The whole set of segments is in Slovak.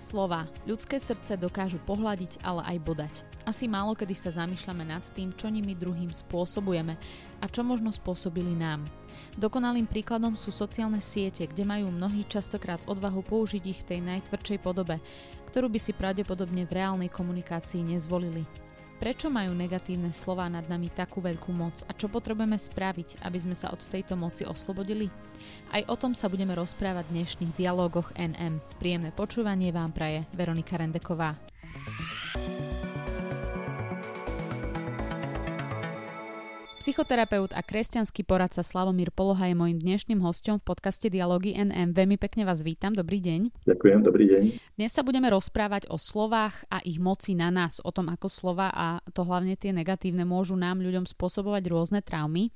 Slova. Ľudské srdce dokážu pohľadiť, ale aj bodať. Asi málo kedy sa zamýšľame nad tým, čo nimi druhým spôsobujeme a čo možno spôsobili nám. Dokonalým príkladom sú sociálne siete, kde majú mnohí častokrát odvahu použiť ich v tej najtvrdšej podobe, ktorú by si pravdepodobne v reálnej komunikácii nezvolili. Prečo majú negatívne slová nad nami takú veľkú moc a čo potrebujeme spraviť, aby sme sa od tejto moci oslobodili? Aj o tom sa budeme rozprávať v dnešných dialógoch NM. Príjemné počúvanie vám praje Veronika Rendeková. Psychoterapeut a kresťanský poradca Slavomír Poloha je môjim dnešným hostom v podcaste Dialógy NM. Veľmi pekne vás vítam, dobrý deň. Ďakujem, dobrý deň. Dnes sa budeme rozprávať o slovách a ich moci na nás, o tom, ako slova a to hlavne tie negatívne môžu nám ľuďom spôsobovať rôzne traumy.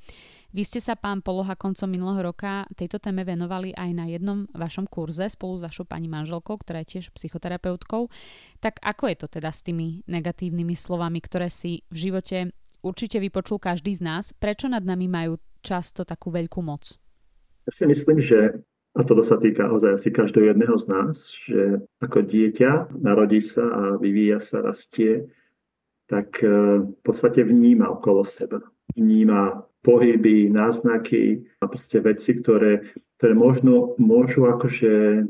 Vy ste sa, pán Poloha, koncom minulého roka tejto téme venovali aj na jednom vašom kurze spolu s vašou pani manželkou, ktorá je tiež psychoterapeutkou. Tak ako je to teda s tými negatívnymi slovami, ktoré si v živote určite vypočul každý z nás. Prečo nad nami majú často takú veľkú moc? Ja si myslím, že a toto sa týka ozaj asi každého jedného z nás, že ako dieťa narodí sa a vyvíja sa, rastie, tak e, v podstate vníma okolo seba. Vníma pohyby, náznaky a proste veci, ktoré, ktoré možno môžu akože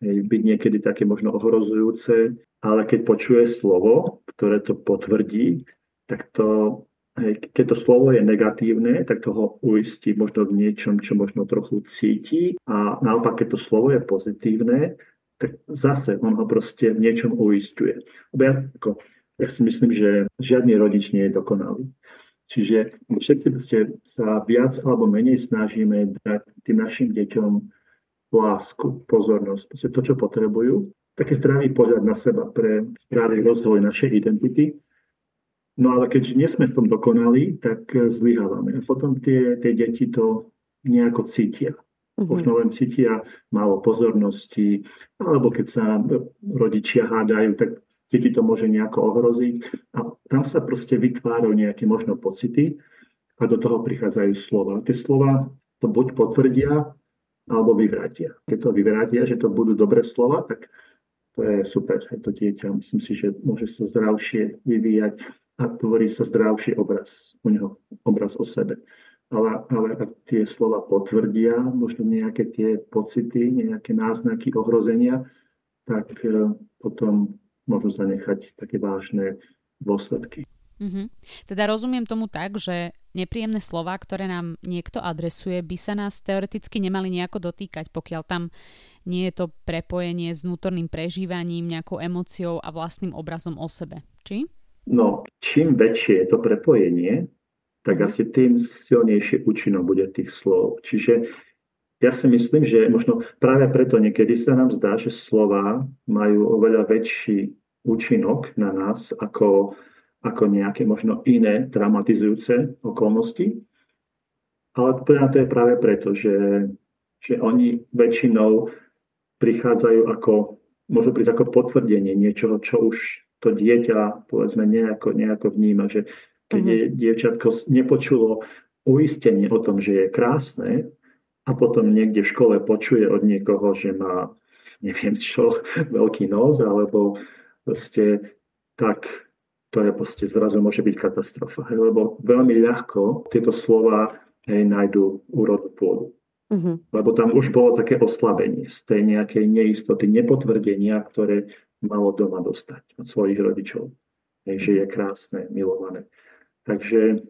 byť niekedy také možno ohrozujúce, ale keď počuje slovo, ktoré to potvrdí, tak to keď to slovo je negatívne, tak to ho uistí možno v niečom, čo možno trochu cíti. A naopak, keď to slovo je pozitívne, tak zase on ho proste v niečom uistuje. Ja, ako, ja si myslím, že žiadny rodič nie je dokonalý. Čiže všetci sa viac alebo menej snažíme dať tým našim deťom lásku, pozornosť, to, čo potrebujú, taký zdravý pohľad na seba pre zdravý rozvoj našej identity No ale keďže nie sme v tom dokonali, tak eh, zlyhávame. A potom tie, tie deti to nejako cítia. Uh-huh. Možno len cítia málo pozornosti, alebo keď sa rodičia hádajú, tak deti to môže nejako ohroziť. A tam sa proste vytvárajú nejaké možno pocity a do toho prichádzajú slova. Tie slova to buď potvrdia, alebo vyvrátia. Keď to vyvrátia, že to budú dobré slova, tak to je super. Je to dieťa, myslím si, že môže sa zdravšie vyvíjať a tvorí sa zdravší obraz u neho, obraz o sebe. Ale, ale ak tie slova potvrdia možno nejaké tie pocity, nejaké náznaky ohrozenia, tak e, potom môžu zanechať také vážne dôsledky. Mm-hmm. Teda rozumiem tomu tak, že nepríjemné slova, ktoré nám niekto adresuje, by sa nás teoreticky nemali nejako dotýkať, pokiaľ tam nie je to prepojenie s vnútorným prežívaním, nejakou emóciou a vlastným obrazom o sebe. Či? No, čím väčšie je to prepojenie, tak mhm. asi tým silnejšie účinok bude tých slov. Čiže ja si myslím, že možno práve preto niekedy sa nám zdá, že slova majú oveľa väčší účinok na nás ako, ako nejaké možno iné traumatizujúce okolnosti. Ale to je práve preto, že, že oni väčšinou prichádzajú ako, môžu prísť ako potvrdenie niečoho, čo už to dieťa povedzme nejako, nejako vníma, že keď uh-huh. dievčatko nepočulo uistenie o tom, že je krásne a potom niekde v škole počuje od niekoho, že má neviem čo, veľký nos alebo proste tak to je proste zrazu môže byť katastrofa. Lebo veľmi ľahko tieto slova hej, nájdú úrodnú pôdu. Uh-huh. Lebo tam už bolo také oslabenie z tej nejakej neistoty, nepotvrdenia, ktoré malo doma dostať od svojich rodičov. Hej, že je krásne, milované. Takže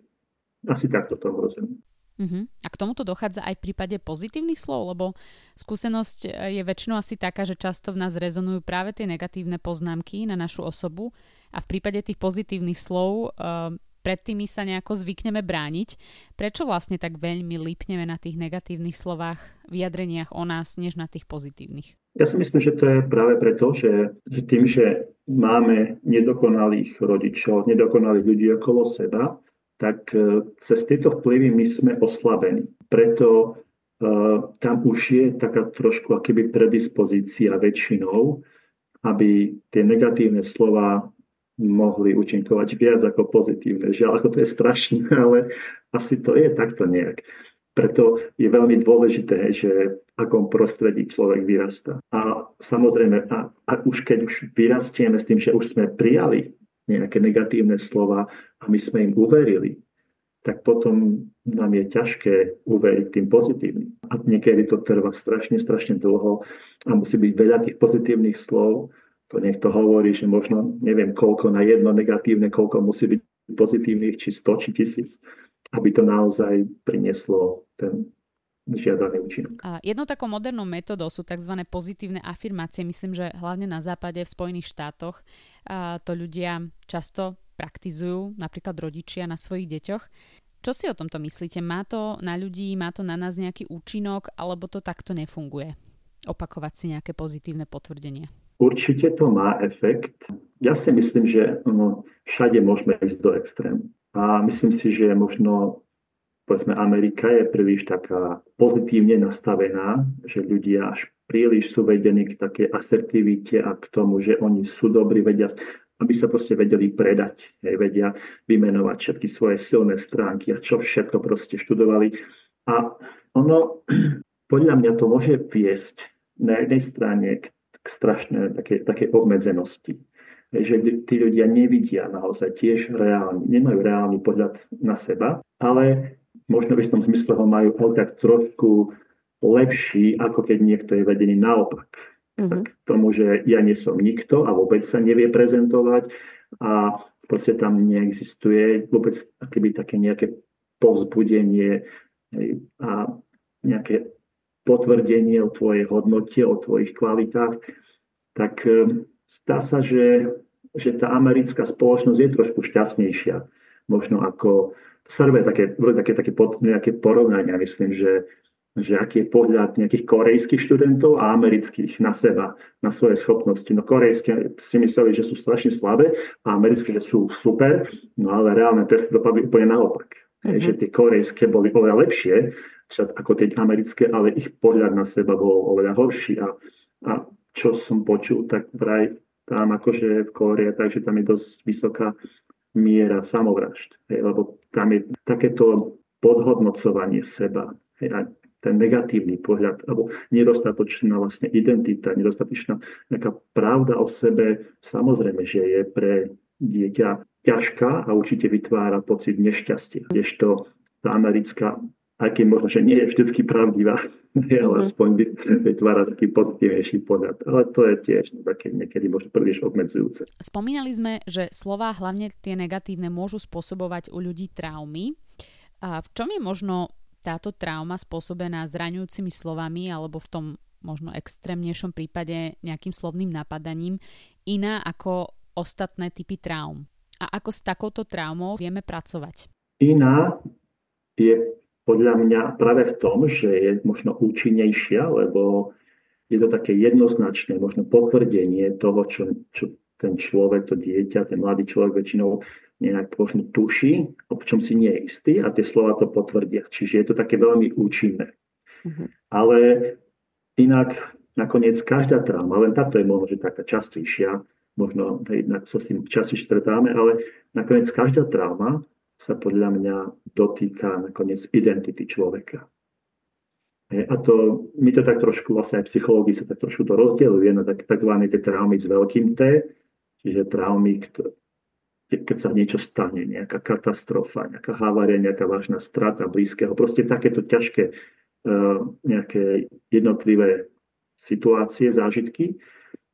asi takto to rozumiem. Uh-huh. A k tomuto dochádza aj v prípade pozitívnych slov, lebo skúsenosť je väčšinou asi taká, že často v nás rezonujú práve tie negatívne poznámky na našu osobu a v prípade tých pozitívnych slov uh, pred tými sa nejako zvykneme brániť. Prečo vlastne tak veľmi lípneme na tých negatívnych slovách, vyjadreniach o nás, než na tých pozitívnych? Ja si myslím, že to je práve preto, že, tým, že máme nedokonalých rodičov, nedokonalých ľudí okolo seba, tak e, cez tieto vplyvy my sme oslabení. Preto uh, tam už je taká trošku akoby predispozícia väčšinou, aby tie negatívne slova mohli účinkovať viac ako pozitívne. Žiaľ, ako to je strašné, ale asi to je takto nejak. Preto je veľmi dôležité, že v akom prostredí človek vyrastá. A samozrejme, a, a už keď už vyrastieme s tým, že už sme prijali nejaké negatívne slova a my sme im uverili, tak potom nám je ťažké uveriť tým pozitívnym. A niekedy to trvá strašne, strašne dlho a musí byť veľa tých pozitívnych slov. To niekto hovorí, že možno neviem koľko na jedno negatívne, koľko musí byť pozitívnych, či 100, či tisíc aby to naozaj prinieslo ten žiadaný účinok. A jednou takou modernou metodou sú tzv. pozitívne afirmácie. Myslím, že hlavne na západe, v Spojených štátoch to ľudia často praktizujú, napríklad rodičia na svojich deťoch. Čo si o tomto myslíte? Má to na ľudí, má to na nás nejaký účinok, alebo to takto nefunguje? Opakovať si nejaké pozitívne potvrdenie. Určite to má efekt. Ja si myslím, že no, všade môžeme ísť do extrému. A myslím si, že možno povedzme Amerika je príliš taká pozitívne nastavená, že ľudia až príliš sú vedení k takej asertivite a k tomu, že oni sú dobrí, vedia, aby sa proste vedeli predať, hej, vedia vymenovať všetky svoje silné stránky a čo všetko proste študovali. A ono, podľa mňa to môže viesť na jednej strane k, k strašnej také, také obmedzenosti že tí ľudia nevidia naozaj tiež reálne, nemajú reálny pohľad na seba, ale možno v istom zmysle ho majú tak trošku lepší, ako keď niekto je vedený naopak. Mm-hmm. Tak tomu, že ja nie som nikto a vôbec sa nevie prezentovať a proste tam neexistuje vôbec akéby také nejaké povzbudenie a nejaké potvrdenie o tvojej hodnote, o tvojich kvalitách, tak zdá sa, že, že tá americká spoločnosť je trošku šťastnejšia. Možno ako, robia také, také, také pod, nejaké porovnania, myslím, že, že aký je pohľad nejakých korejských študentov a amerických na seba, na svoje schopnosti. No korejské si mysleli, že sú strašne slabé a americké, že sú super, no ale reálne testy dopadli úplne naopak. Mm-hmm. Že tie korejské boli oveľa lepšie ako tie americké, ale ich pohľad na seba bol oveľa horší. A, a čo som počul, tak vraj tam akože v Kóre, takže tam je dosť vysoká miera samovražd. Hej, lebo tam je takéto podhodnocovanie seba. Hej, a ten negatívny pohľad, alebo nedostatočná vlastne identita, nedostatočná nejaká pravda o sebe, samozrejme, že je pre dieťa ťažká a určite vytvára pocit nešťastia. Kdežto tá americká aj keď možno, že nie je vždy pravdivá, ale uh-huh. aspoň vytvára taký pozitívnejší pohľad. Ale to je tiež také niekedy možno príliš obmedzujúce. Spomínali sme, že slova, hlavne tie negatívne, môžu spôsobovať u ľudí traumy. A v čom je možno táto trauma spôsobená zraňujúcimi slovami alebo v tom možno extrémnejšom prípade nejakým slovným napadaním iná ako ostatné typy traum? A ako s takouto traumou vieme pracovať? Iná je podľa mňa práve v tom, že je možno účinnejšia, lebo je to také jednoznačné, možno potvrdenie toho, čo, čo ten človek, to dieťa, ten mladý človek väčšinou nejak možno tuší, o čom si nie je istý a tie slova to potvrdia. Čiže je to také veľmi účinné. Uh-huh. Ale inak nakoniec každá trauma, len táto je možno, že taká častejšia, možno hej, sa s tým častejšie stretáme, ale nakoniec každá trauma sa podľa mňa dotýka nakoniec identity človeka. A to, my to tak trošku, vlastne aj psychológii sa tak trošku to rozdieluje na tzv. tie traumy s veľkým T, čiže traumy, keď sa niečo stane, nejaká katastrofa, nejaká havária, nejaká vážna strata blízkeho, proste takéto ťažké uh, nejaké jednotlivé situácie, zážitky.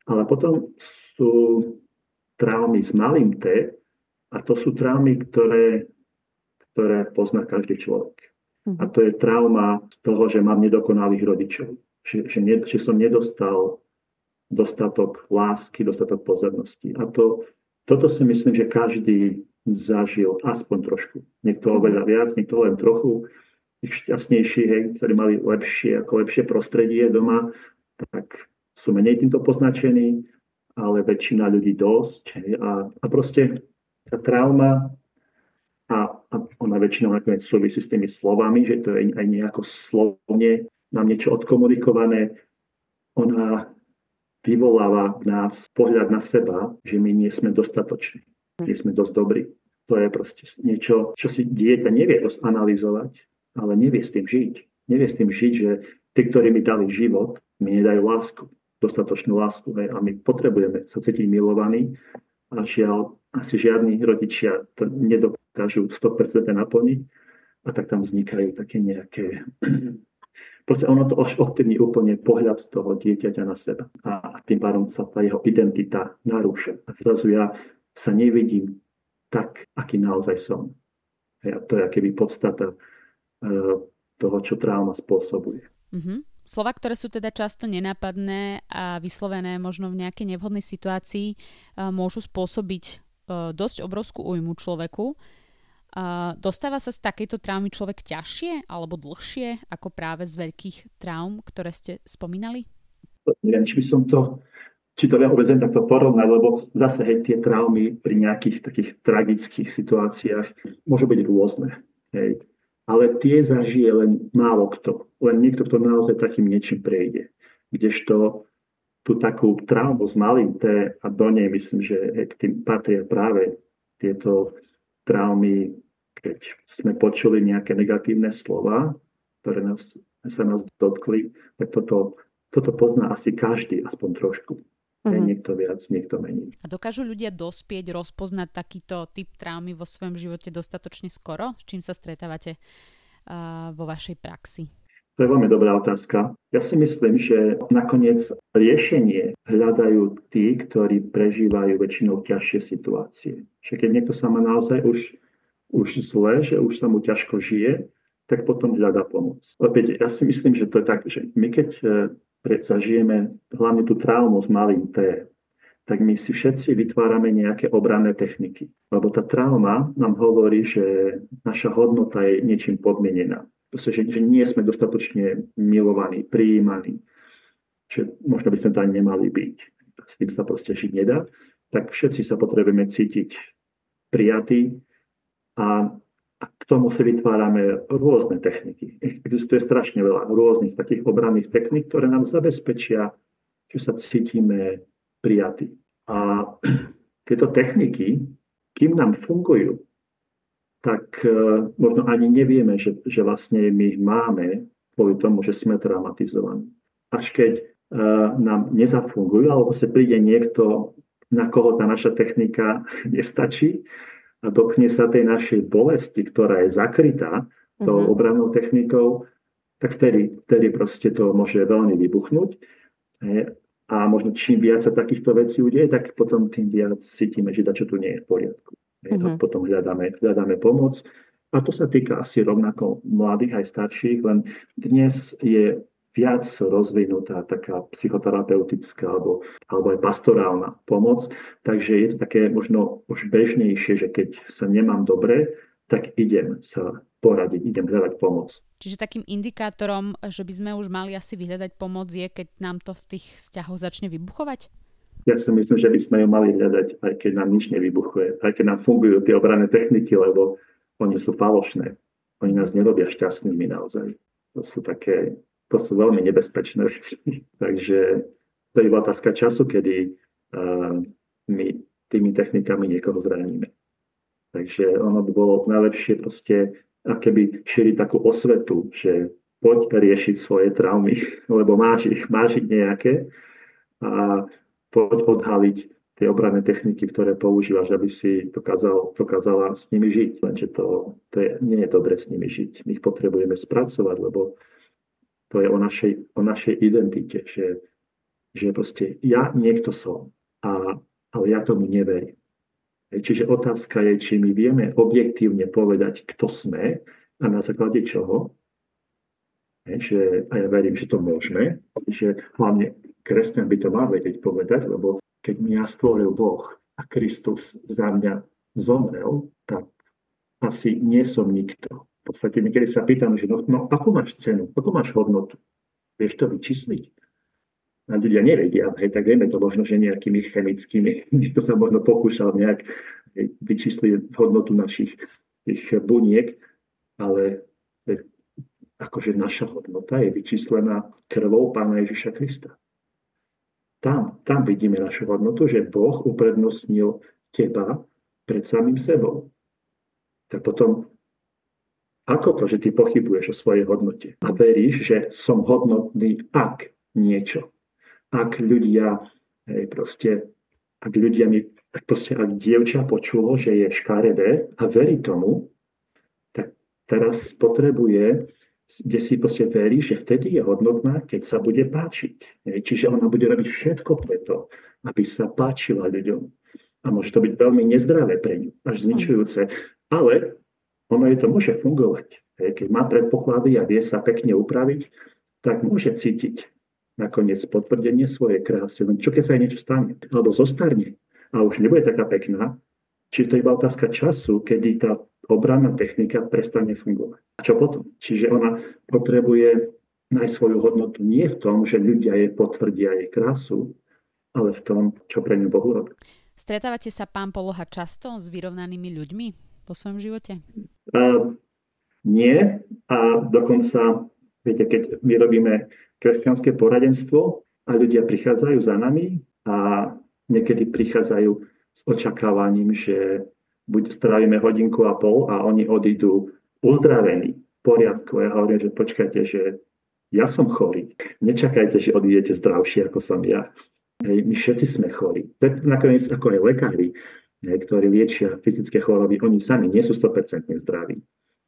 Ale potom sú traumy s malým T, a to sú traumy, ktoré ktoré pozná každý človek. A mhm. to je trauma toho, že mám nedokonalých rodičov. Že, že, ne, že som nedostal dostatok lásky, dostatok pozornosti. A to, toto si myslím, že každý zažil aspoň trošku. Niekto mhm. oveľa viac, niekto len trochu. Šťastnejší, hej, ktorí mali lepšie, ako lepšie prostredie doma, tak sú menej týmto poznačení, ale väčšina ľudí dosť. Hej, a, a proste tá trauma a, a ona väčšinou nakoniec súvisí s tými slovami, že to je aj nejako slovne nám niečo odkomunikované. Ona vyvoláva v nás pohľad na seba, že my nie sme dostatoční, nie sme dosť dobrí. To je proste niečo, čo si dieťa nevie dosť analyzovať ale nevie s tým žiť. Nevie s tým žiť, že tí, ktorí mi dali život, mi nedajú lásku, dostatočnú lásku. Hej, a my potrebujeme sa cítiť milovaní a žiaľ, asi žiadni rodičia to nedokážu 100% naplniť a tak tam vznikajú také nejaké Proste ono to až ovplyvní úplne pohľad toho dieťaťa na seba. A tým pádom sa tá jeho identita narúša. A zrazu ja sa nevidím tak, aký naozaj som. A to je keby podstata uh, toho, čo trauma spôsobuje. Mm-hmm. Slova, ktoré sú teda často nenápadné a vyslovené možno v nejakej nevhodnej situácii, uh, môžu spôsobiť uh, dosť obrovskú újmu človeku. Uh, dostáva sa z takejto traumy človek ťažšie alebo dlhšie ako práve z veľkých traum, ktoré ste spomínali? Či by som to, či to viem vôbec takto porovnať, lebo zase hej, tie traumy pri nejakých takých tragických situáciách môžu byť rôzne. Hej. Ale tie zažije len málo kto. Len niekto, kto naozaj takým niečím prejde. Kdežto tú takú traumu z malým T a do nej myslím, že k tým patria práve tieto traumy keď sme počuli nejaké negatívne slova, ktoré nás, sa nás dotkli, tak toto, toto pozná asi každý, aspoň trošku. Mm-hmm. Niekto viac, niekto menej. A dokážu ľudia dospieť, rozpoznať takýto typ traumy vo svojom živote dostatočne skoro? S čím sa stretávate uh, vo vašej praxi? To je veľmi dobrá otázka. Ja si myslím, že nakoniec riešenie hľadajú tí, ktorí prežívajú väčšinou ťažšie situácie. Že keď niekto sa má naozaj už už zle, že už sa mu ťažko žije, tak potom hľadá pomoc. Opäť, ja si myslím, že to je tak, že my keď e, zažijeme hlavne tú traumu s malým T, tak my si všetci vytvárame nejaké obranné techniky. Lebo tá trauma nám hovorí, že naša hodnota je niečím podmienená. Proste, že, že nie sme dostatočne milovaní, prijímaní. Že možno by sme ani nemali byť. S tým sa proste žiť nedá. Tak všetci sa potrebujeme cítiť prijatí, a, k tomu si vytvárame rôzne techniky. Existuje strašne veľa rôznych takých obranných technik, ktoré nám zabezpečia, že sa cítime prijatí. A tieto techniky, kým nám fungujú, tak uh, možno ani nevieme, že, že vlastne my ich máme kvôli tomu, že sme traumatizovaní. Až keď uh, nám nezafungujú, alebo sa príde niekto, na koho tá naša technika nestačí, a dotkne sa tej našej bolesti, ktorá je zakrytá tou uh-huh. obrannou technikou, tak vtedy, vtedy proste to môže veľmi vybuchnúť. A možno čím viac sa takýchto vecí udeje, tak potom tým viac cítime, že čo tu nie je v poriadku. Uh-huh. A potom hľadáme, hľadáme pomoc. A to sa týka asi rovnako mladých aj starších, len dnes je viac rozvinutá taká psychoterapeutická alebo, alebo aj pastorálna pomoc. Takže je to také možno už bežnejšie, že keď sa nemám dobre, tak idem sa poradiť, idem hľadať pomoc. Čiže takým indikátorom, že by sme už mali asi vyhľadať pomoc, je, keď nám to v tých vzťahoch začne vybuchovať? Ja si myslím, že by sme ju mali hľadať, aj keď nám nič nevybuchuje, aj keď nám fungujú tie obranné techniky, lebo oni sú falošné. Oni nás nerobia šťastnými naozaj. To sú také to sú veľmi nebezpečné veci. Takže to je otázka času, kedy my tými technikami niekoho zraníme. Takže ono by bolo najlepšie proste keby šíriť takú osvetu, že poď riešiť svoje traumy, lebo máš ich, máš ich nejaké a poď odhaliť tie obranné techniky, ktoré používaš, aby si dokázal, dokázala s nimi žiť. Lenže to, to je, nie je dobre s nimi žiť. My ich potrebujeme spracovať, lebo to je o našej, o našej identite, že, že proste ja niekto som, a, ale ja tomu neverím. Čiže otázka je, či my vieme objektívne povedať, kto sme a na základe čoho. Že, a ja verím, že to môžeme, že hlavne kresťan by to mal vedieť povedať, lebo keď mňa stvoril Boh a Kristus za mňa zomrel, tak asi nie som nikto podstate niekedy sa pýtam, že no, no akú máš cenu, akú máš hodnotu? Vieš to vyčísliť? A ľudia nevedia, hej, tak vieme to možno, že nejakými chemickými, niekto sa možno pokúšal nejak vyčísliť hodnotu našich tých buniek, ale hej, akože naša hodnota je vyčíslená krvou Pána Ježiša Krista. Tam, tam vidíme našu hodnotu, že Boh uprednostnil teba pred samým sebou. Tak potom Ako to, že ty pochybuješ o svojej hodnote a veríš, že som hodnotný, ak niečo. Ak ľudia, hej, proste, ak ľudia mi, ak proste, ak dievča počulo, že je škaredé a verí tomu, tak teraz potrebuje, kde si proste verí, že vtedy je hodnotná, keď sa bude páčiť. Hej. Čiže ona bude robiť všetko preto, aby sa páčila ľuďom. A môže to byť veľmi nezdravé pre ňu, až zničujúce. Ale ono je to môže fungovať. Keď má predpoklady a vie sa pekne upraviť, tak môže cítiť nakoniec potvrdenie svojej krásy. Len čo keď sa jej niečo stane? Alebo zostarne a už nebude taká pekná, či to je iba otázka času, kedy tá obranná technika prestane fungovať. A čo potom? Čiže ona potrebuje nájsť svoju hodnotu nie v tom, že ľudia jej potvrdia jej krásu, ale v tom, čo pre ňu Bohu robí. Stretávate sa, pán Poloha, často s vyrovnanými ľuďmi vo svojom živote? Uh, nie. A dokonca, viete, keď my robíme kresťanské poradenstvo a ľudia prichádzajú za nami a niekedy prichádzajú s očakávaním, že buď strávime hodinku a pol a oni odídu uzdravení, v poriadku. Ja hovorím, že počkajte, že ja som chorý. Nečakajte, že odídete zdravší ako som ja. Hej, my všetci sme chorí. Nakoniec ako aj lekári, ktorí liečia fyzické choroby, oni sami nie sú 100% zdraví.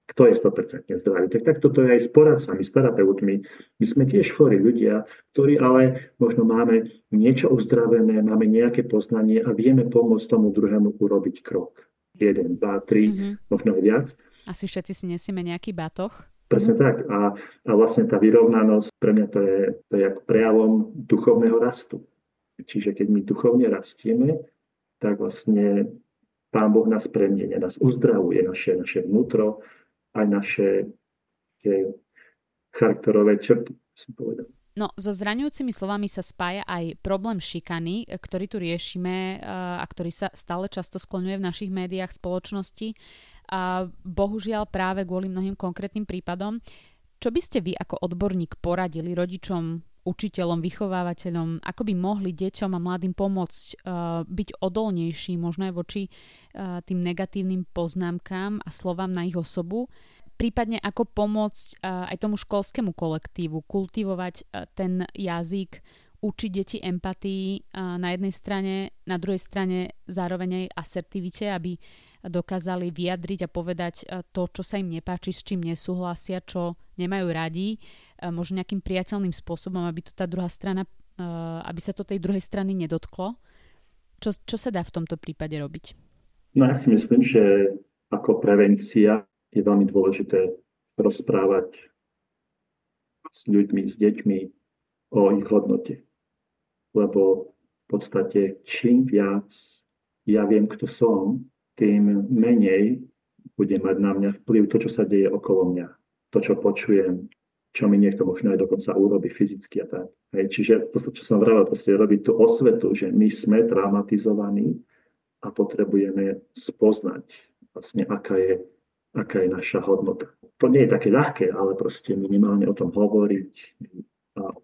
Kto je 100% zdravý? Tak takto to je aj s poradcami, s terapeutmi. My sme tiež chorí ľudia, ktorí ale možno máme niečo uzdravené, máme nejaké poznanie a vieme pomôcť tomu druhému urobiť krok. Jeden, dva, tri, mm-hmm. možno aj viac. Asi všetci si nesieme nejaký batoh. Presne mm-hmm. tak. A, a vlastne tá vyrovnanosť pre mňa to je, to je ako prejavom duchovného rastu. Čiže keď my duchovne rastieme, tak vlastne Pán Boh nás premienia, nás uzdravuje, naše, naše vnútro, aj naše tie charakterové črty, som povedal. No, so zraňujúcimi slovami sa spája aj problém šikany, ktorý tu riešime a ktorý sa stále často skloňuje v našich médiách spoločnosti. A bohužiaľ práve kvôli mnohým konkrétnym prípadom. Čo by ste vy ako odborník poradili rodičom učiteľom, vychovávateľom, ako by mohli deťom a mladým pomôcť uh, byť odolnejší možno aj voči uh, tým negatívnym poznámkám a slovám na ich osobu, prípadne ako pomôcť uh, aj tomu školskému kolektívu kultivovať uh, ten jazyk, učiť deti empatii uh, na jednej strane, na druhej strane zároveň aj asertivite, aby dokázali vyjadriť a povedať to, čo sa im nepáči, s čím nesúhlasia, čo nemajú radi možno nejakým priateľným spôsobom, aby to tá druhá strana, e, aby sa to tej druhej strany nedotklo. Čo, čo sa dá v tomto prípade robiť? No ja si myslím, že ako prevencia je veľmi dôležité rozprávať s ľuďmi, s deťmi o ich hodnote. Lebo v podstate čím viac ja viem, kto som, tým menej bude mať na mňa vplyv to, čo sa deje okolo mňa. To, čo počujem, čo mi niekto možno aj dokonca urobí fyzicky a tak. Hej, čiže to, čo som vravel, proste robiť tú osvetu, že my sme traumatizovaní a potrebujeme spoznať vlastne, aká je, aká je naša hodnota. To nie je také ľahké, ale proste minimálne o tom hovoriť. A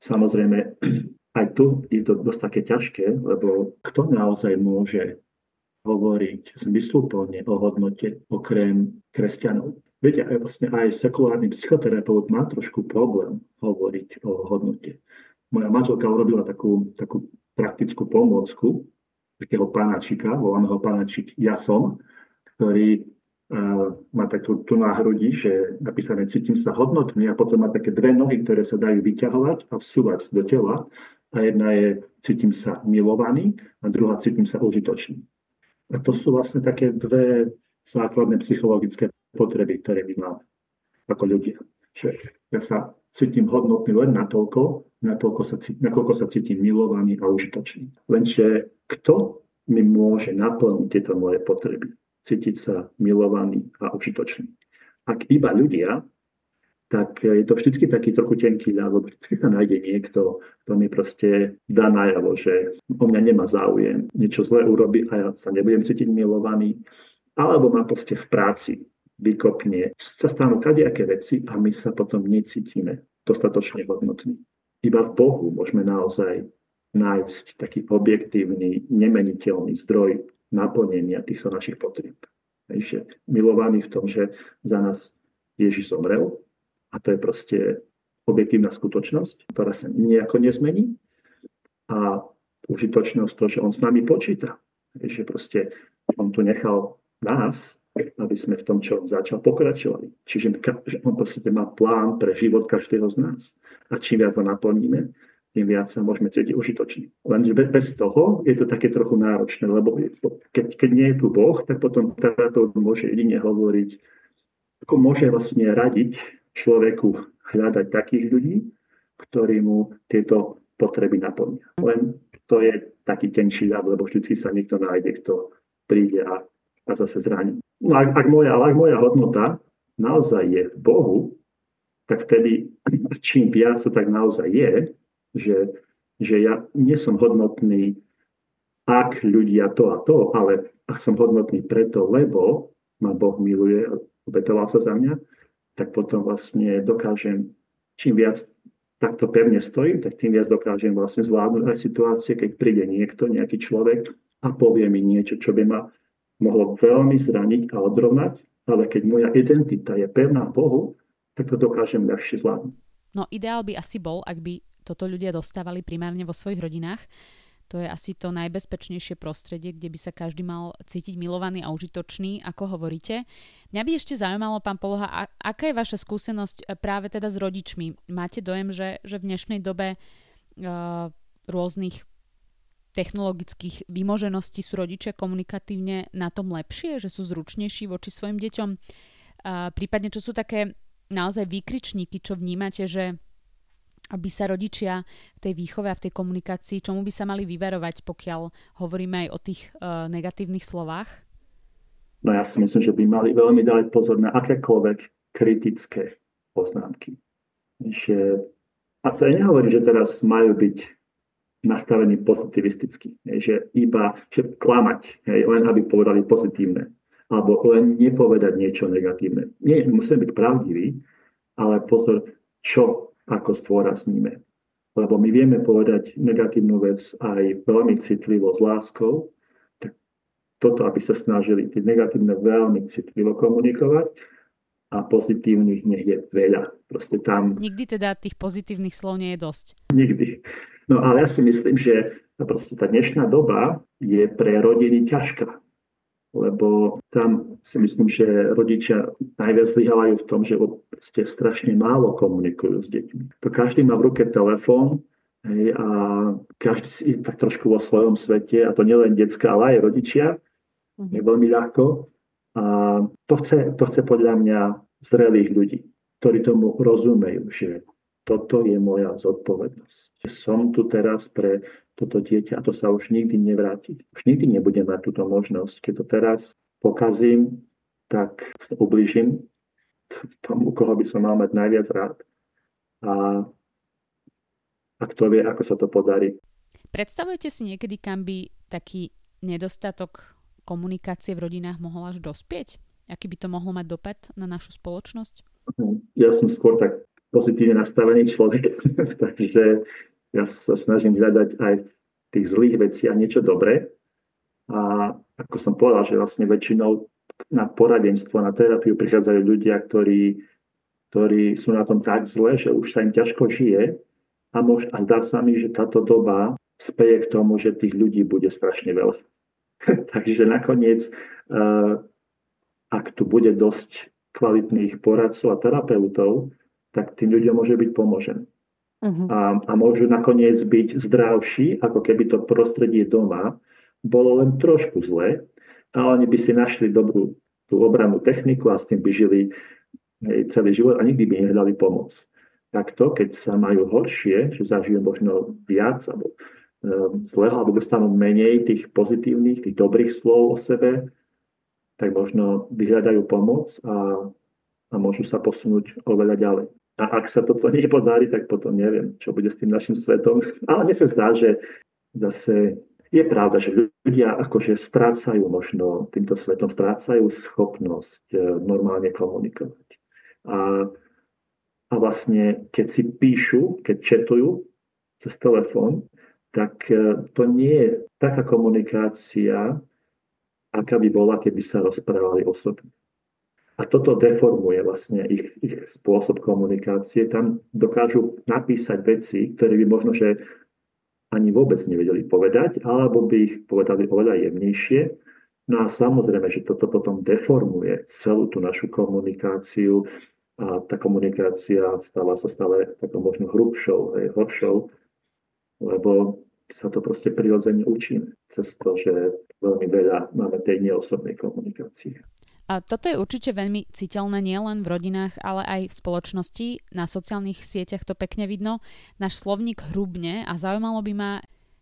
samozrejme, aj tu je to dosť také ťažké, lebo kto naozaj môže hovoriť zmysluplne o hodnote okrem kresťanov? Viete, aj, vlastne aj sekulárny psychoterapeut má trošku problém hovoriť o hodnote. Moja manželka urobila takú, takú praktickú pomôcku takého pánačika, voláme ho pánačik Ja som, ktorý uh, má takú tu na hrudi, že napísané cítim sa hodnotný a potom má také dve nohy, ktoré sa dajú vyťahovať a vsúvať do tela. A jedna je cítim sa milovaný a druhá cítim sa užitočný. A to sú vlastne také dve základné psychologické potreby, ktoré my máme ako ľudia. Čiže ja sa cítim hodnotný len natoľko, natoľko sa, nakoľko sa cítim milovaný a užitočný. Lenže kto mi môže naplniť tieto moje potreby? Cítiť sa milovaný a užitočný. Ak iba ľudia, tak je to vždy taký trochu tenký ľad, lebo vždy sa nájde niekto, kto mi proste dá najavo, že o mňa nemá záujem, niečo zlé urobí a ja sa nebudem cítiť milovaný, alebo ma proste v práci vykopne, sa stanú kadejaké veci a my sa potom necítime dostatočne hodnotní. Iba v Bohu môžeme naozaj nájsť taký objektívny, nemeniteľný zdroj naplnenia týchto našich potrieb. že milovaní v tom, že za nás Ježiš zomrel a to je proste objektívna skutočnosť, ktorá sa nejako nezmení a užitočnosť to, že on s nami počíta. Že proste on tu nechal nás, aby sme v tom, čo začal, pokračovali. Čiže on proste má plán pre život každého z nás. A čím viac ho naplníme, tým viac sa môžeme cítiť užitoční. Lenže bez toho je to také trochu náročné, lebo keď, keď nie je tu Boh, tak potom to môže jedine hovoriť, ako môže vlastne radiť človeku hľadať takých ľudí, ktorí mu tieto potreby naplnia. Len to je taký tenší ľad, lebo vždy sa niekto nájde, kto príde a, a zase zraní. No ak, ak, moja, ak moja hodnota naozaj je v Bohu, tak vtedy čím viac to tak naozaj je, že, že ja nie som hodnotný, ak ľudia to a to, ale ak som hodnotný preto, lebo ma Boh miluje, obetoval sa za mňa, tak potom vlastne dokážem, čím viac takto pevne stojím, tak tým viac dokážem vlastne zvládnuť aj situácie, keď príde niekto, nejaký človek a povie mi niečo, čo by ma mohlo veľmi zraniť a odrovnať, ale keď moja identita je pevná Bohu, tak to dokážem ľahšie zvládnuť. No ideál by asi bol, ak by toto ľudia dostávali primárne vo svojich rodinách. To je asi to najbezpečnejšie prostredie, kde by sa každý mal cítiť milovaný a užitočný, ako hovoríte. Mňa by ešte zaujímalo, pán Poloha, aká je vaša skúsenosť e, práve teda s rodičmi? Máte dojem, že, že v dnešnej dobe uh, rôznych technologických vymožeností sú rodičia komunikatívne na tom lepšie, že sú zručnejší voči svojim deťom? Uh, prípadne, čo sú také naozaj výkričníky, čo vnímate, že aby sa rodičia v tej výchove a v tej komunikácii, čomu by sa mali vyverovať, pokiaľ hovoríme aj o tých uh, negatívnych slovách? No ja si myslím, že by mali veľmi dať pozor na akékoľvek kritické poznámky. Že, a to ja nehovorím, že teraz majú byť nastavení pozitivisticky, že iba že klamať, hej, len aby povedali pozitívne, alebo len nepovedať niečo negatívne. Nie, musíme byť pravdiví, ale pozor, čo ako zdôrazníme. Lebo my vieme povedať negatívnu vec aj veľmi citlivo s láskou, tak toto, aby sa snažili tie negatívne veľmi citlivo komunikovať a pozitívnych nech je veľa. Proste tam... Nikdy teda tých pozitívnych slov nie je dosť. Nikdy. No ale ja si myslím, že proste tá dnešná doba je pre rodiny ťažká lebo tam si myslím, že rodičia najviac zlyhávajú v tom, že ste strašne málo komunikujú s deťmi. To každý má v ruke telefón hej, a každý si tak trošku vo svojom svete, a to nielen detská, ale aj rodičia, mm-hmm. je veľmi ľahko. A to chce, to chce podľa mňa zrelých ľudí, ktorí tomu rozumejú, že toto je moja zodpovednosť. Som tu teraz pre toto dieťa a to sa už nikdy nevráti. Už nikdy nebudem mať túto možnosť. Keď to teraz pokazím, tak ubližím tomu, koho by som mal mať najviac rád. A, a kto vie, ako sa to podarí. Predstavujete si niekedy, kam by taký nedostatok komunikácie v rodinách mohol až dospieť? Aký by to mohlo mať dopad na našu spoločnosť? Ja som skôr tak pozitívne nastavený človek, takže ja sa snažím hľadať aj tých zlých veciach niečo dobré. A ako som povedal, že vlastne väčšinou na poradenstvo, na terapiu prichádzajú ľudia, ktorí, ktorí sú na tom tak zle, že už sa im ťažko žije a, mož, a zdá sa mi, že táto doba speje k tomu, že tých ľudí bude strašne veľa. Takže nakoniec, uh, ak tu bude dosť kvalitných poradcov a terapeutov, tak tým ľuďom môže byť pomožené uh-huh. a, a môžu nakoniec byť zdravší, ako keby to prostredie doma bolo len trošku zlé a oni by si našli dobrú tú obranú techniku a s tým by žili hej, celý život a nikdy by nehľadali pomoc. Takto, keď sa majú horšie, že zažijú možno viac alebo um, zlého, alebo dostanú menej tých pozitívnych, tých dobrých slov o sebe, tak možno vyhľadajú pomoc a, a môžu sa posunúť oveľa ďalej. A ak sa toto nepodarí, tak potom neviem, čo bude s tým našim svetom. Ale mne sa zdá, že zase je pravda, že ľudia akože strácajú možno týmto svetom, strácajú schopnosť e, normálne komunikovať. A, a vlastne, keď si píšu, keď četujú cez telefón, tak e, to nie je taká komunikácia, aká by bola, keby sa rozprávali osobne. A toto deformuje vlastne ich, ich spôsob komunikácie. Tam dokážu napísať veci, ktoré by možno, že ani vôbec nevedeli povedať, alebo by ich povedali oveľa jemnejšie. No a samozrejme, že toto potom deformuje celú tú našu komunikáciu a tá komunikácia stáva sa stále takou možno hrubšou, hej, horšou, lebo sa to proste prirodzene učíme cez to, že veľmi veľa máme tej neosobnej komunikácie. A toto je určite veľmi citeľné nielen v rodinách, ale aj v spoločnosti. Na sociálnych sieťach to pekne vidno. Náš slovník hrubne a zaujímalo by ma,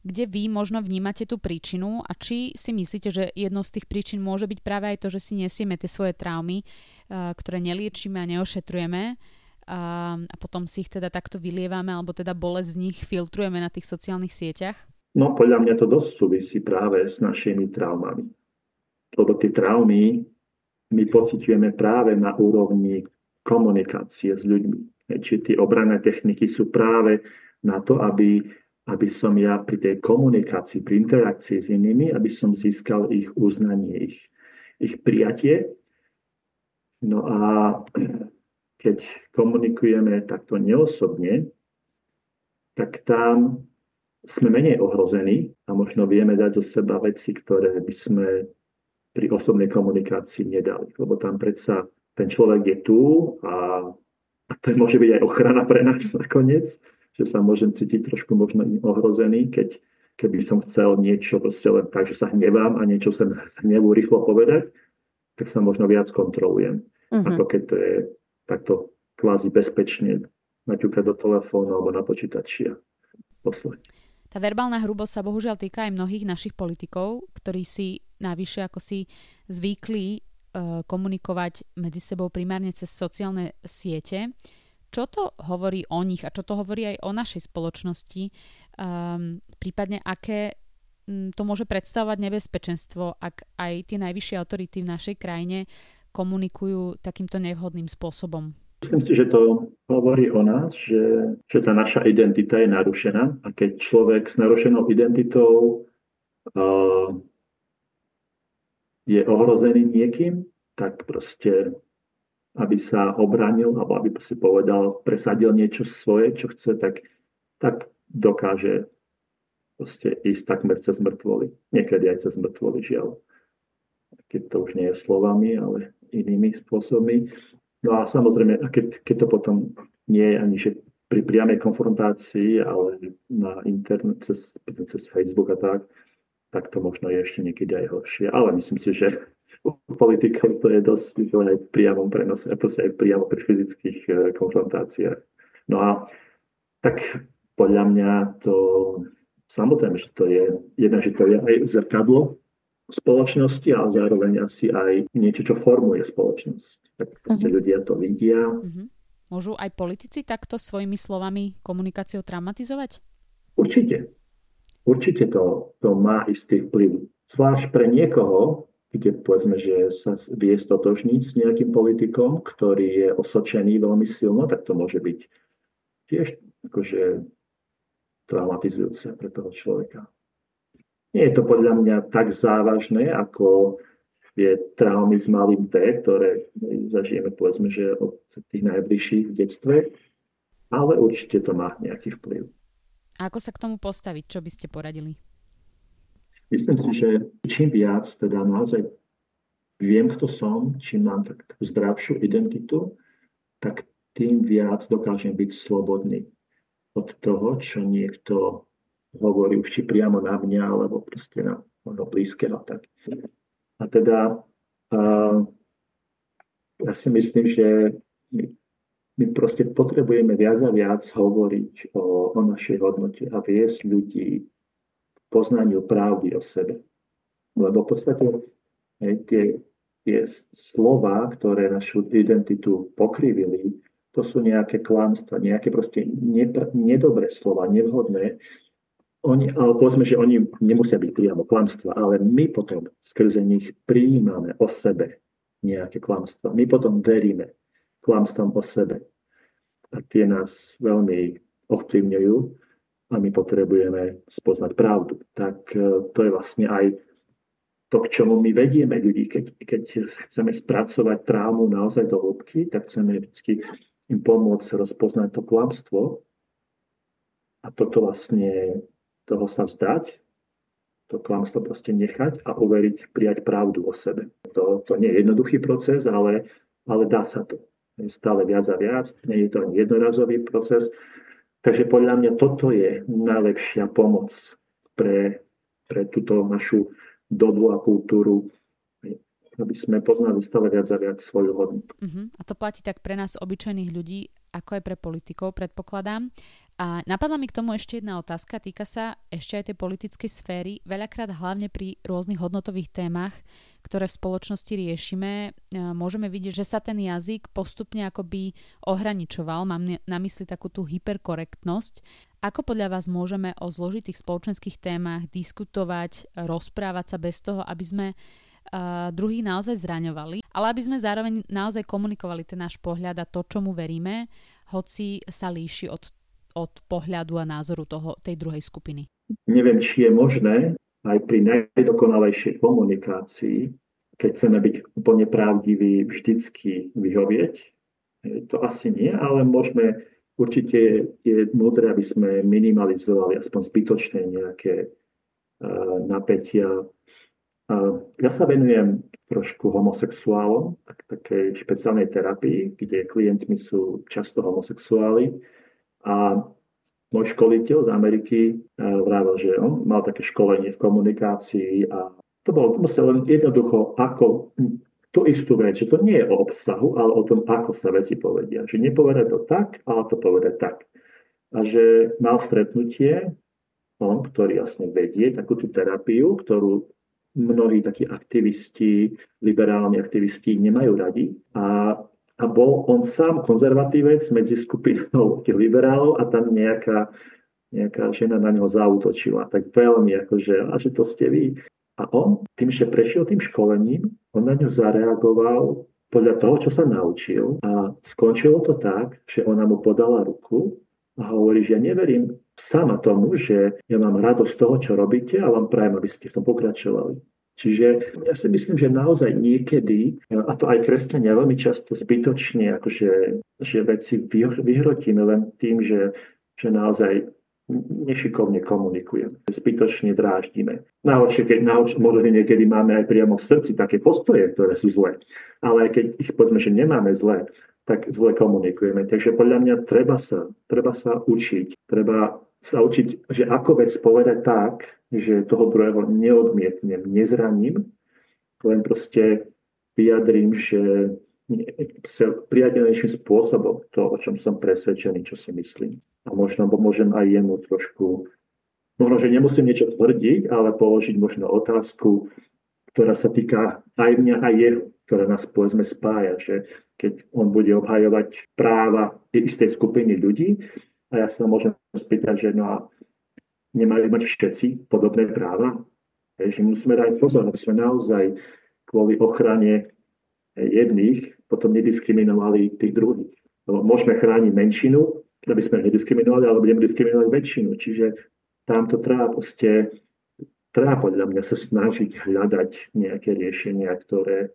kde vy možno vnímate tú príčinu a či si myslíte, že jednou z tých príčin môže byť práve aj to, že si nesieme tie svoje traumy, eh, ktoré neliečíme a neošetrujeme a, potom si ich teda takto vylievame alebo teda bolesť z nich filtrujeme na tých sociálnych sieťach? No podľa mňa to dosť súvisí práve s našimi traumami. Lebo tie traumy my pociťujeme práve na úrovni komunikácie s ľuďmi. Či tie obranné techniky sú práve na to, aby, aby som ja pri tej komunikácii, pri interakcii s inými, aby som získal ich uznanie, ich, ich prijatie. No a keď komunikujeme takto neosobne, tak tam sme menej ohrození a možno vieme dať zo seba veci, ktoré by sme pri osobnej komunikácii nedali. Lebo tam predsa ten človek je tu a, a to môže byť aj ochrana pre nás nakoniec, že sa môžem cítiť trošku možno ohrozený, keď keby som chcel niečo proste len tak, že sa hnevám a niečo sem hnevu rýchlo povedať, tak sa možno viac kontrolujem. Uh-huh. Ako keď to je takto kvázi bezpečne naťukať do telefónu alebo na počítači a poslať. Tá verbálna hrubosť sa bohužiaľ týka aj mnohých našich politikov, ktorí si navyše ako si zvykli uh, komunikovať medzi sebou primárne cez sociálne siete. Čo to hovorí o nich a čo to hovorí aj o našej spoločnosti? Um, prípadne aké um, to môže predstavovať nebezpečenstvo, ak aj tie najvyššie autority v našej krajine komunikujú takýmto nevhodným spôsobom? Myslím si, že to hovorí o nás, že, že tá naša identita je narušená a keď človek s narušenou identitou uh, je ohrozený niekým, tak proste aby sa obránil alebo aby si povedal, presadil niečo svoje, čo chce, tak, tak dokáže proste ísť takmer cez mŕtvoly. Niekedy aj cez mŕtvoly, žiaľ. Keď to už nie je slovami, ale inými spôsobmi. No a samozrejme, keď, keď to potom nie je ani že pri priamej konfrontácii, ale na internet, cez, cez Facebook a tak, tak to možno je ešte niekedy aj horšie. Ale myslím si, že u politikov to je dosť aj v priamom prenose, proste aj priamo pri fyzických e, konfrontáciách. No a tak podľa mňa to, samozrejme, že to je, jedna, že to je aj zrkadlo spoločnosti, ale zároveň asi aj niečo, čo formuje spoločnosť. Tak proste uh-huh. ľudia to vidia. Uh-huh. Môžu aj politici takto svojimi slovami komunikáciou traumatizovať? Určite. Určite to, to má istý vplyv. Zvlášť pre niekoho, kde povedzme, že sa vie stotožniť s nejakým politikom, ktorý je osočený veľmi silno, tak to môže byť tiež akože traumatizujúce pre toho človeka. Nie je to podľa mňa tak závažné, ako je traumy s malým T, ktoré zažijeme povedzme, že od tých najbližších v detstve, ale určite to má nejaký vplyv. A ako sa k tomu postaviť? Čo by ste poradili? Myslím si, že čím viac teda naozaj viem, kto som, čím mám tak, takú zdravšiu identitu, tak tým viac dokážem byť slobodný od toho, čo niekto hovorí už či priamo na mňa, alebo proste na možno blízkeho. Tak. A teda uh, ja si myslím, že my, proste potrebujeme viac a viac hovoriť o, o našej hodnote a viesť ľudí k poznaniu pravdy o sebe. Lebo v podstate hej, tie, tie slova, ktoré našu identitu pokrivili, to sú nejaké klamstva, nejaké proste nedobré slova, nevhodné, oni, ale povedzme, že oni nemusia byť priamo klamstva, ale my potom skrze nich prijímame o sebe nejaké klamstva. My potom veríme klamstvom o sebe. A tie nás veľmi ovplyvňujú a my potrebujeme spoznať pravdu. Tak e, to je vlastne aj to, k čomu my vedieme ľudí. Keď, keď chceme spracovať trámu naozaj do hĺbky, tak chceme vždy im pomôcť rozpoznať to klamstvo a toto vlastne toho sa vzdať, to klamstvo proste nechať a uveriť, prijať pravdu o sebe. To, to nie je jednoduchý proces, ale, ale dá sa to. Stále viac a viac, nie je to ani jednorazový proces. Takže podľa mňa toto je najlepšia pomoc pre, pre túto našu dobu a kultúru, aby sme poznali stále viac a viac svoju hodnotu. Uh-huh. A to platí tak pre nás obyčajných ľudí, ako aj pre politikov, predpokladám. A napadla mi k tomu ešte jedna otázka, týka sa ešte aj tej politickej sféry. Veľakrát hlavne pri rôznych hodnotových témach, ktoré v spoločnosti riešime, e, môžeme vidieť, že sa ten jazyk postupne akoby ohraničoval. Mám na mysli takú tú hyperkorektnosť. Ako podľa vás môžeme o zložitých spoločenských témach diskutovať, rozprávať sa bez toho, aby sme uh, druhých naozaj zraňovali, ale aby sme zároveň naozaj komunikovali ten náš pohľad a to, čomu veríme, hoci sa líši od od pohľadu a názoru toho, tej druhej skupiny? Neviem, či je možné aj pri najdokonalejšej komunikácii, keď chceme byť úplne pravdiví, vždycky vyhovieť. To asi nie, ale môžeme, určite je múdre, aby sme minimalizovali aspoň zbytočné nejaké uh, napätia. Uh, ja sa venujem trošku homosexuálom, tak, takej špeciálnej terapii, kde klientmi sú často homosexuáli a môj školiteľ z Ameriky e, vravel, že on mal také školenie v komunikácii a to bolo musel len jednoducho ako tú istú vec, že to nie je o obsahu, ale o tom, ako sa veci povedia. Že nepovedať to tak, ale to povedať tak. A že mal stretnutie, on, ktorý jasne vedie takú tú terapiu, ktorú mnohí takí aktivisti, liberálni aktivisti nemajú radi. A a bol on sám konzervatívec medzi skupinou tých liberálov a tam nejaká, nejaká žena na neho zautočila. Tak veľmi akože, a že to ste vy. A on, tým, že prešiel tým školením, on na ňu zareagoval podľa toho, čo sa naučil a skončilo to tak, že ona mu podala ruku a hovorí, že ja neverím sama tomu, že ja mám radosť toho, čo robíte a vám prajem, aby ste v tom pokračovali. Čiže ja si myslím, že naozaj niekedy, a to aj kresťania veľmi často zbytočne, akože, že veci vyhrotíme len tým, že, že naozaj nešikovne komunikujeme, zbytočne dráždime. Najhoršie, keď najhoršie, možno niekedy máme aj priamo v srdci také postoje, ktoré sú zlé. Ale keď ich povedzme, že nemáme zlé, tak zle komunikujeme. Takže podľa mňa treba sa, treba sa učiť, treba sa učiť, že ako vec povedať tak, že toho druhého neodmietnem, nezraním, len proste vyjadrím, že priateľnejším spôsobom to, o čom som presvedčený, čo si myslím. A možno pomôžem aj jemu trošku, možno, že nemusím niečo tvrdiť, ale položiť možno otázku, ktorá sa týka aj mňa, aj jeho, ktorá nás povedzme spája, že keď on bude obhajovať práva istej skupiny ľudí, a ja sa môžem spýtať, že no a nemajú mať všetci podobné práva? že musíme dať pozor, aby sme naozaj kvôli ochrane jedných potom nediskriminovali tých druhých. Lebo môžeme chrániť menšinu, aby sme nediskriminovali, ale budeme diskriminovať väčšinu. Čiže tamto treba proste, treba podľa mňa sa snažiť hľadať nejaké riešenia, ktoré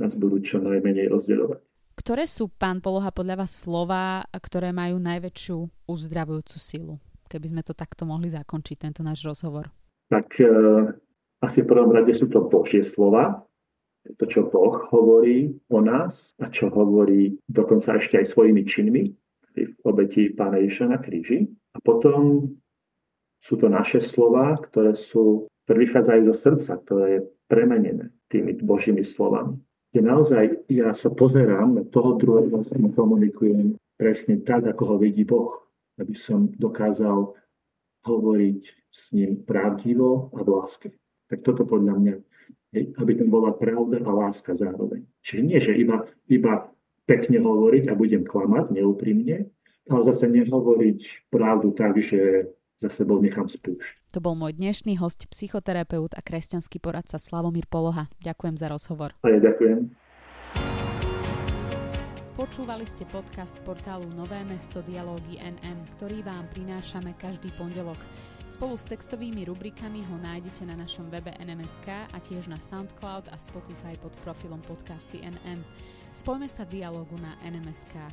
nás budú čo najmenej rozdeľovať. Ktoré sú, pán Poloha, podľa vás slova, ktoré majú najväčšiu uzdravujúcu silu? keby sme to takto mohli zakončiť, tento náš rozhovor? Tak e, asi v prvom rade sú to Božie slova, to, čo Boh hovorí o nás a čo hovorí dokonca ešte aj svojimi činmi v obeti Pána Ježiša na kríži. A potom sú to naše slova, ktoré, sú, ktoré vychádzajú zo srdca, ktoré je premenené tými Božími slovami. Kde naozaj ja sa pozerám na toho druhého, s komunikujem presne tak, ako ho vidí Boh aby som dokázal hovoriť s ním pravdivo a v láske. Tak toto podľa mňa, aby tam bola pravda a láska zároveň. Čiže nie, že iba, iba pekne hovoriť a budem klamať neúprimne, ale zase nehovoriť pravdu tak, že za sebou nechám spúšť. To bol môj dnešný host, psychoterapeut a kresťanský poradca Slavomír Poloha. Ďakujem za rozhovor. A ja ďakujem. Počúvali ste podcast portálu Nové mesto Dialógy NM, ktorý vám prinášame každý pondelok. Spolu s textovými rubrikami ho nájdete na našom webe NMSK a tiež na SoundCloud a Spotify pod profilom podcasty NM. Spojme sa v dialogu na NMSK.